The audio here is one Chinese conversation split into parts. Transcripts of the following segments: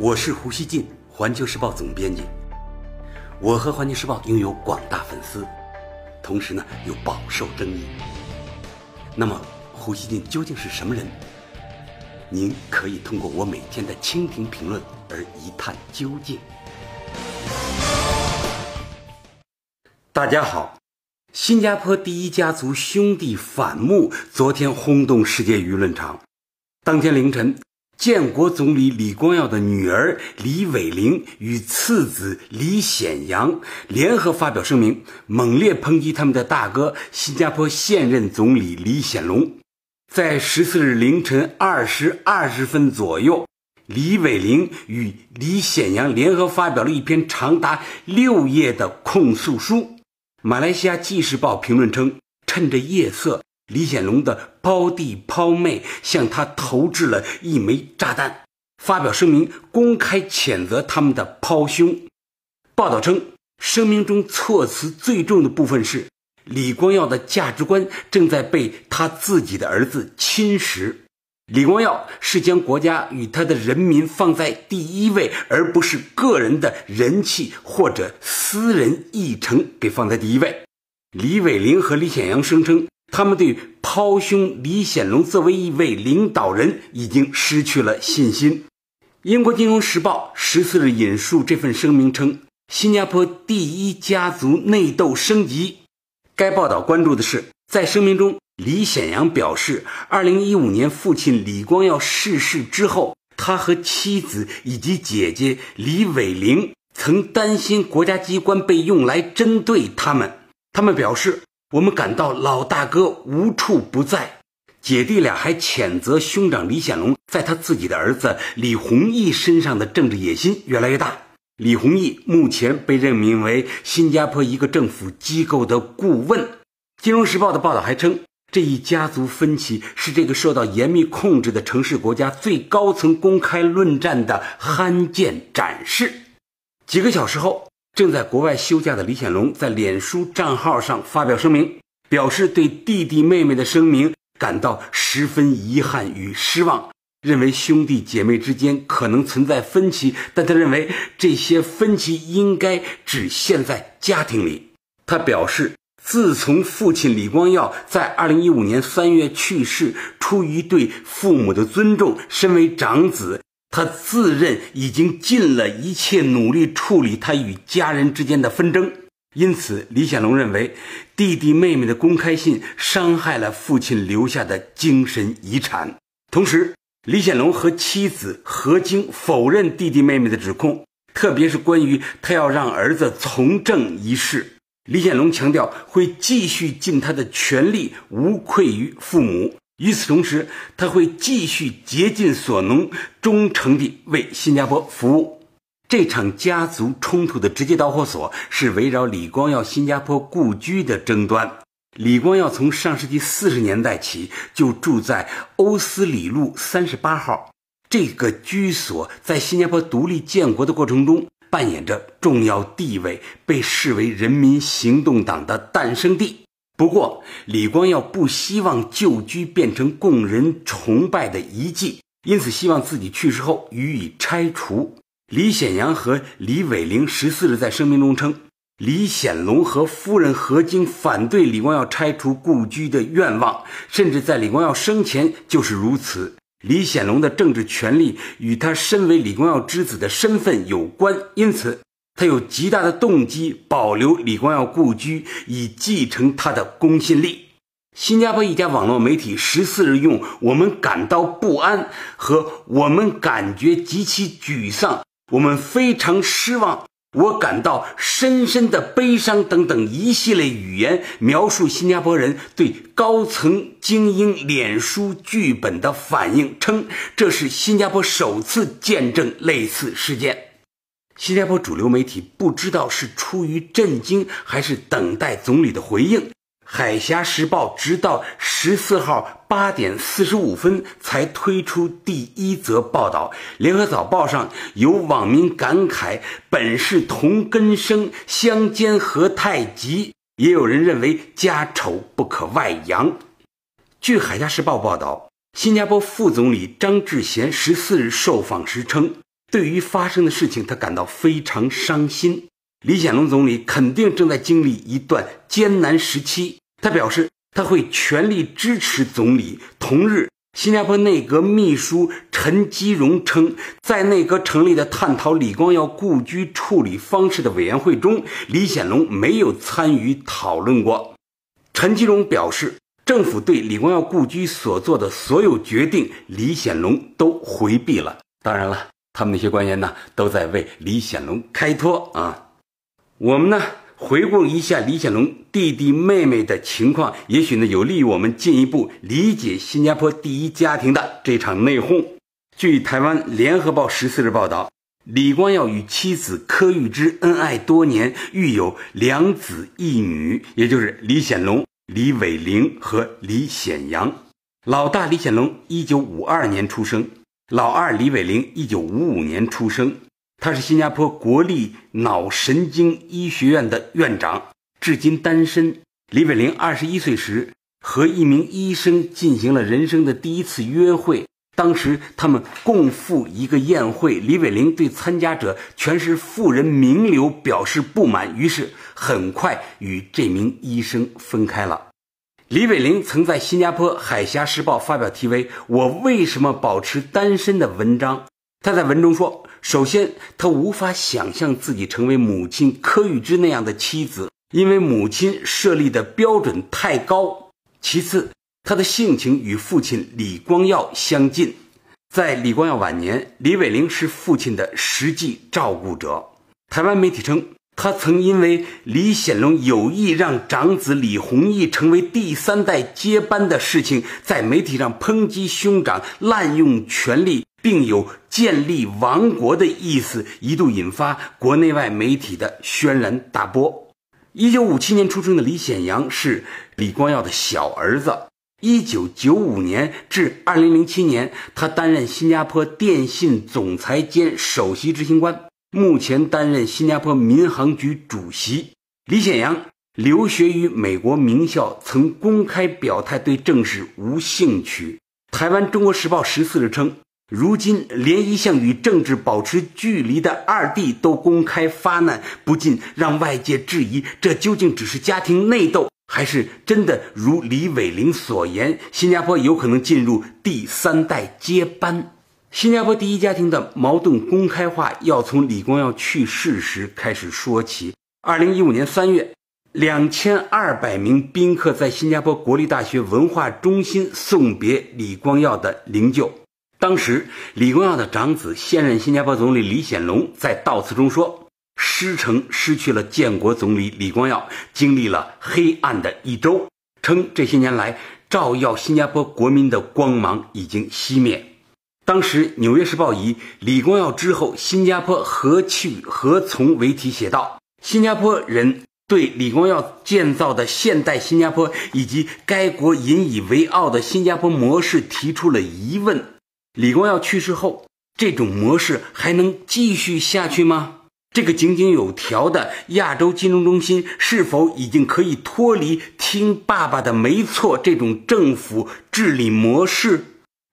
我是胡锡进，环球时报总编辑。我和环球时报拥有广大粉丝，同时呢又饱受争议。那么，胡锡进究竟是什么人？您可以通过我每天的蜻蜓评论而一探究竟。大家好，新加坡第一家族兄弟反目，昨天轰动世界舆论场。当天凌晨。建国总理李光耀的女儿李伟玲与次子李显扬联合发表声明，猛烈抨击他们的大哥新加坡现任总理李显龙。在十四日凌晨二时二十分左右，李伟玲与李显扬联合发表了一篇长达六页的控诉书。马来西亚《纪事报》评论称，趁着夜色。李显龙的胞弟胞妹向他投掷了一枚炸弹，发表声明公开谴责他们的胞兄。报道称，声明中措辞最重的部分是李光耀的价值观正在被他自己的儿子侵蚀。李光耀是将国家与他的人民放在第一位，而不是个人的人气或者私人议程给放在第一位。李伟玲和李显阳声称。他们对胞兄李显龙作为一位领导人已经失去了信心。英国《金融时报》十四日引述这份声明称，新加坡第一家族内斗升级。该报道关注的是，在声明中，李显阳表示，二零一五年父亲李光耀逝世之后，他和妻子以及姐姐李伟玲曾担心国家机关被用来针对他们。他们表示。我们感到老大哥无处不在，姐弟俩还谴责兄长李显龙在他自己的儿子李弘毅身上的政治野心越来越大。李弘毅目前被任命为新加坡一个政府机构的顾问。《金融时报》的报道还称，这一家族分歧是这个受到严密控制的城市国家最高层公开论战的罕见展示。几个小时后。正在国外休假的李显龙在脸书账号上发表声明，表示对弟弟妹妹的声明感到十分遗憾与失望，认为兄弟姐妹之间可能存在分歧，但他认为这些分歧应该只限在家庭里。他表示，自从父亲李光耀在2015年3月去世，出于对父母的尊重，身为长子。他自认已经尽了一切努力处理他与家人之间的纷争，因此李显龙认为弟弟妹妹的公开信伤害了父亲留下的精神遗产。同时，李显龙和妻子何晶否认弟弟妹妹的指控，特别是关于他要让儿子从政一事。李显龙强调会继续尽他的全力，无愧于父母。与此同时，他会继续竭尽所能，忠诚地为新加坡服务。这场家族冲突的直接导火索是围绕李光耀新加坡故居的争端。李光耀从上世纪四十年代起就住在欧斯里路三十八号，这个居所在新加坡独立建国的过程中扮演着重要地位，被视为人民行动党的诞生地。不过，李光耀不希望旧居变成供人崇拜的遗迹，因此希望自己去世后予以拆除。李显阳和李伟玲十四日在声明中称，李显龙和夫人何晶反对李光耀拆除故居的愿望，甚至在李光耀生前就是如此。李显龙的政治权利与他身为李光耀之子的身份有关，因此。他有极大的动机保留李光耀故居，以继承他的公信力。新加坡一家网络媒体十四日用“我们感到不安”和“我们感觉极其沮丧”“我们非常失望”“我感到深深的悲伤”等等一系列语言描述新加坡人对高层精英脸书剧本的反应，称这是新加坡首次见证类似事件。新加坡主流媒体不知道是出于震惊还是等待总理的回应。海峡时报直到十四号八点四十五分才推出第一则报道。联合早报上有网民感慨：“本是同根生，相煎何太急。”也有人认为家丑不可外扬。据海峡时报报道，新加坡副总理张志贤十四日受访时称。对于发生的事情，他感到非常伤心。李显龙总理肯定正在经历一段艰难时期。他表示，他会全力支持总理。同日，新加坡内阁秘书陈基荣称，在内阁成立的探讨李光耀故居处理方式的委员会中，李显龙没有参与讨论过。陈基荣表示，政府对李光耀故居所做的所有决定，李显龙都回避了。当然了，他们那些官员呢，都在为李显龙开脱啊。我们呢回顾一下李显龙弟弟妹妹的情况，也许呢有利于我们进一步理解新加坡第一家庭的这场内讧。据台湾联合报十四日报道，李光耀与妻子柯玉芝恩爱多年，育有两子一女，也就是李显龙、李伟玲和李显阳。老大李显龙一九五二年出生，老二李伟玲一九五五年出生。他是新加坡国立脑神经医学院的院长，至今单身。李伟玲二十一岁时和一名医生进行了人生的第一次约会，当时他们共赴一个宴会。李伟玲对参加者全是富人名流表示不满，于是很快与这名医生分开了。李伟玲曾在新加坡《海峡时报》发表题为“我为什么保持单身”的文章。他在文中说。首先，他无法想象自己成为母亲柯玉芝那样的妻子，因为母亲设立的标准太高。其次，他的性情与父亲李光耀相近，在李光耀晚年，李伟玲是父亲的实际照顾者。台湾媒体称，他曾因为李显龙有意让长子李弘毅成为第三代接班的事情，在媒体上抨击兄长滥用权力。并有建立王国的意思，一度引发国内外媒体的轩然大波。一九五七年出生的李显阳是李光耀的小儿子。一九九五年至二零零七年，他担任新加坡电信总裁兼首席执行官，目前担任新加坡民航局主席。李显阳留学于美国名校，曾公开表态对政事无兴趣。台湾《中国时报》十四日称。如今，连一向与政治保持距离的二弟都公开发难，不禁让外界质疑：这究竟只是家庭内斗，还是真的如李伟玲所言，新加坡有可能进入第三代接班？新加坡第一家庭的矛盾公开化要从李光耀去世时开始说起。二零一五年三月，两千二百名宾客在新加坡国立大学文化中心送别李光耀的灵柩。当时，李光耀的长子、现任新加坡总理李显龙在悼词中说：“师城失去了建国总理李光耀，经历了黑暗的一周，称这些年来照耀新加坡国民的光芒已经熄灭。”当时，《纽约时报》以“李光耀之后，新加坡何去何从”为题写道：“新加坡人对李光耀建造的现代新加坡以及该国引以为傲的新加坡模式提出了疑问。”李光耀去世后，这种模式还能继续下去吗？这个井井有条的亚洲金融中心是否已经可以脱离“听爸爸的没错”这种政府治理模式？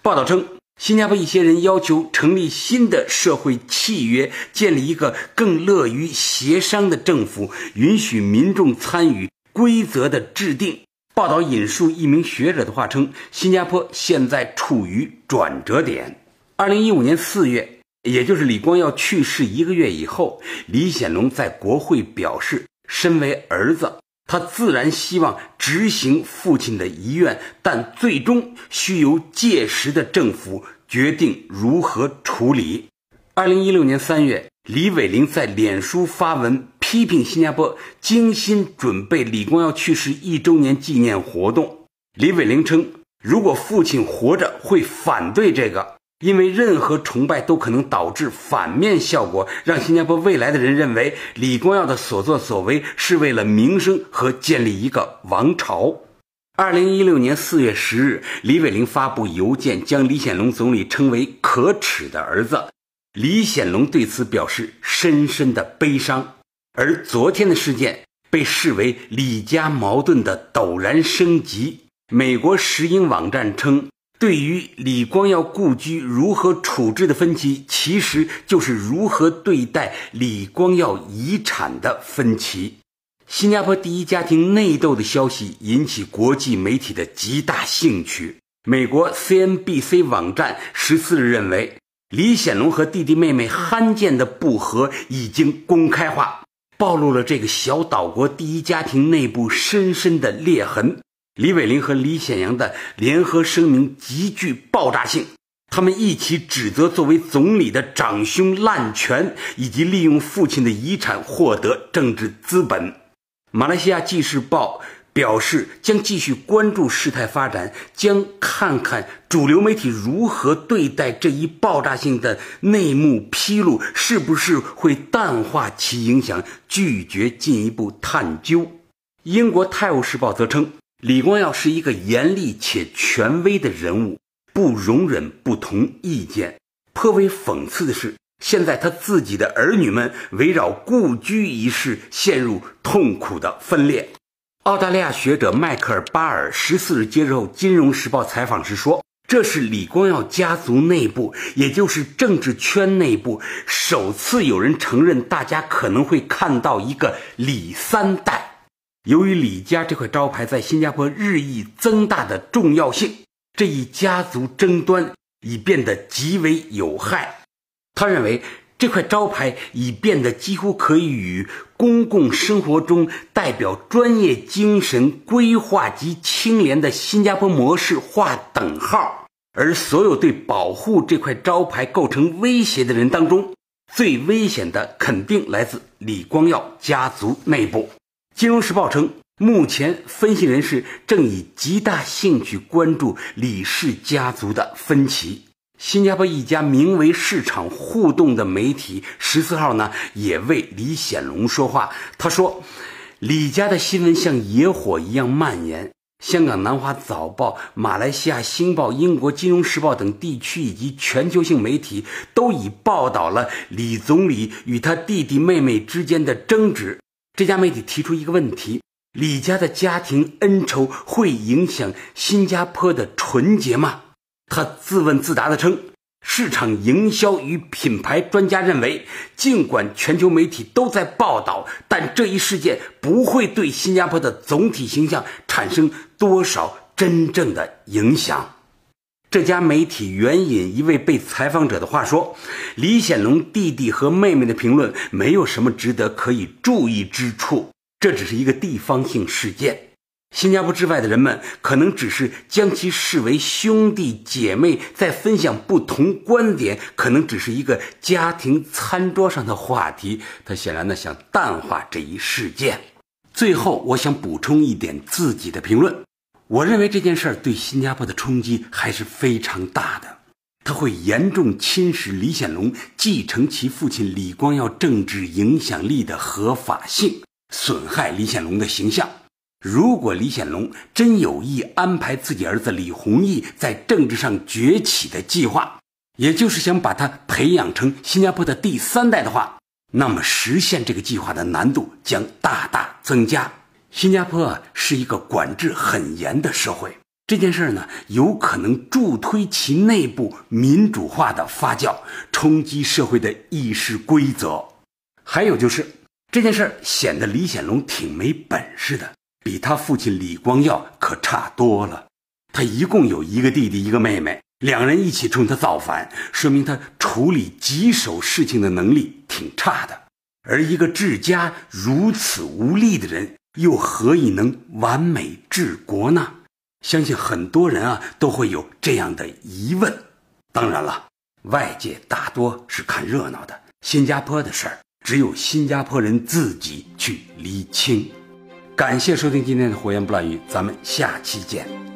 报道称，新加坡一些人要求成立新的社会契约，建立一个更乐于协商的政府，允许民众参与规则的制定。报道引述一名学者的话称：“新加坡现在处于转折点。二零一五年四月，也就是李光耀去世一个月以后，李显龙在国会表示，身为儿子，他自然希望执行父亲的遗愿，但最终需由届时的政府决定如何处理。”二零一六年三月，李伟玲在脸书发文。批评新加坡精心准备李光耀去世一周年纪念活动。李伟玲称，如果父亲活着，会反对这个，因为任何崇拜都可能导致反面效果，让新加坡未来的人认为李光耀的所作所为是为了名声和建立一个王朝。二零一六年四月十日，李伟玲发布邮件，将李显龙总理称为可耻的儿子。李显龙对此表示深深的悲伤。而昨天的事件被视为李家矛盾的陡然升级。美国石英网站称，对。于李光耀故居如何处置的分歧，其实就是如何对待李光耀遗产的分歧。新加坡第一家庭内斗的消息引起国际媒体的极大兴趣。美国 CNBC 网站十四日认为，李显龙和弟弟妹妹罕见的不和已经公开化，暴露了这个小岛国第一家庭内部深深的裂痕。李伟林和李显阳的联合声明极具爆炸性，他们一起指责作为总理的长兄滥权，以及利用父亲的遗产获得政治资本。马来西亚《纪事报》表示，将继续关注事态发展，将看看主流媒体如何对待这一爆炸性的内幕披露，是不是会淡化其影响，拒绝进一步探究。英国《泰晤士报》则称。李光耀是一个严厉且权威的人物，不容忍不同意见。颇为讽刺的是，现在他自己的儿女们围绕故居一事陷入痛苦的分裂。澳大利亚学者迈克尔·巴尔十四日接受《金融时报》采访时说：“这是李光耀家族内部，也就是政治圈内部，首次有人承认，大家可能会看到一个李三代。”由于李家这块招牌在新加坡日益增大的重要性，这一家族争端已变得极为有害。他认为，这块招牌已变得几乎可以与公共生活中代表专业精神、规划及清廉的新加坡模式划等号。而所有对保护这块招牌构成威胁的人当中，最危险的肯定来自李光耀家族内部。《金融时报》称，目前分析人士正以极大兴趣关注李氏家族的分歧。新加坡一家名为“市场互动”的媒体十四号呢，也为李显龙说话。他说：“李家的新闻像野火一样蔓延，香港南华早报、马来西亚星报、英国《金融时报》等地区以及全球性媒体都已报道了李总理与他弟弟妹妹之间的争执。”这家媒体提出一个问题：李家的家庭恩仇会影响新加坡的纯洁吗？他自问自答地称，市场营销与品牌专家认为，尽管全球媒体都在报道，但这一事件不会对新加坡的总体形象产生多少真正的影响。这家媒体援引一位被采访者的话说：“李显龙弟弟和妹妹的评论没有什么值得可以注意之处，这只是一个地方性事件。新加坡之外的人们可能只是将其视为兄弟姐妹在分享不同观点，可能只是一个家庭餐桌上的话题。他显然呢想淡化这一事件。最后，我想补充一点自己的评论。”我认为这件事儿对新加坡的冲击还是非常大的，它会严重侵蚀李显龙继承其父亲李光耀政治影响力的合法性，损害李显龙的形象。如果李显龙真有意安排自己儿子李弘毅在政治上崛起的计划，也就是想把他培养成新加坡的第三代的话，那么实现这个计划的难度将大大增加。新加坡是一个管制很严的社会，这件事呢有可能助推其内部民主化的发酵，冲击社会的议事规则。还有就是这件事显得李显龙挺没本事的，比他父亲李光耀可差多了。他一共有一个弟弟一个妹妹，两人一起冲他造反，说明他处理棘手事情的能力挺差的。而一个治家如此无力的人。又何以能完美治国呢？相信很多人啊都会有这样的疑问。当然了，外界大多是看热闹的。新加坡的事儿，只有新加坡人自己去厘清。感谢收听今天的《火焰不乱语》，咱们下期见。